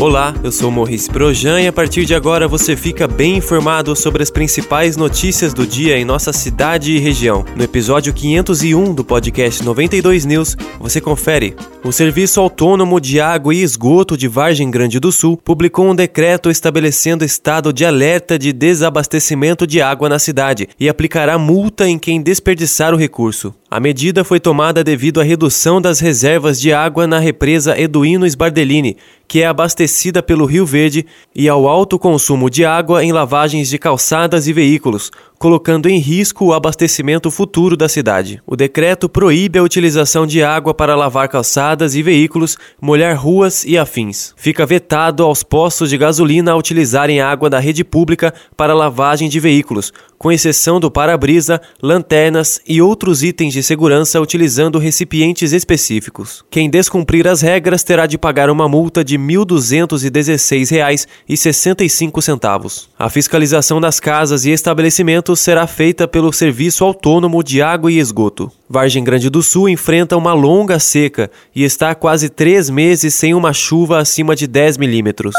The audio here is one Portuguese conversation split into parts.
Olá, eu sou Morris Projan e a partir de agora você fica bem informado sobre as principais notícias do dia em nossa cidade e região. No episódio 501 do podcast 92 News, você confere. O Serviço Autônomo de Água e Esgoto de Vargem Grande do Sul publicou um decreto estabelecendo estado de alerta de desabastecimento de água na cidade e aplicará multa em quem desperdiçar o recurso. A medida foi tomada devido à redução das reservas de água na represa Eduino Sbardellini, que é abastecida pelo Rio Verde, e ao alto consumo de água em lavagens de calçadas e veículos, colocando em risco o abastecimento futuro da cidade. O decreto proíbe a utilização de água para lavar calçadas e veículos, molhar ruas e afins. Fica vetado aos postos de gasolina a utilizarem água da rede pública para lavagem de veículos, com exceção do para-brisa, lanternas e outros itens de segurança utilizando recipientes específicos. Quem descumprir as regras terá de pagar uma multa de R$ 1.216,65. A fiscalização das casas e estabelecimentos será feita pelo Serviço Autônomo de Água e Esgoto. Vargem Grande do Sul enfrenta uma longa seca e está há quase três meses sem uma chuva acima de 10 milímetros.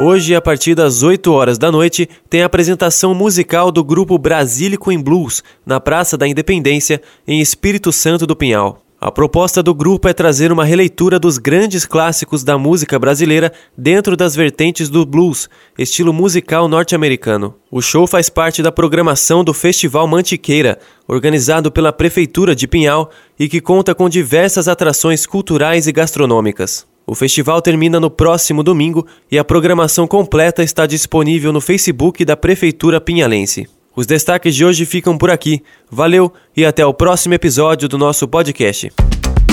Hoje, a partir das 8 horas da noite, tem a apresentação musical do grupo Brasílico em Blues, na Praça da Independência, em Espírito Santo do Pinhal. A proposta do grupo é trazer uma releitura dos grandes clássicos da música brasileira dentro das vertentes do blues, estilo musical norte-americano. O show faz parte da programação do Festival Mantiqueira, organizado pela Prefeitura de Pinhal e que conta com diversas atrações culturais e gastronômicas. O festival termina no próximo domingo e a programação completa está disponível no Facebook da Prefeitura Pinhalense. Os destaques de hoje ficam por aqui. Valeu e até o próximo episódio do nosso podcast.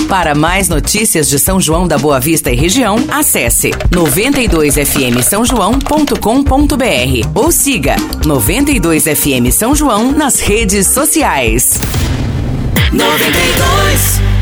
Para mais notícias de São João da Boa Vista e região, acesse 92fm São João.com.br ou siga 92fm São João nas redes sociais. 92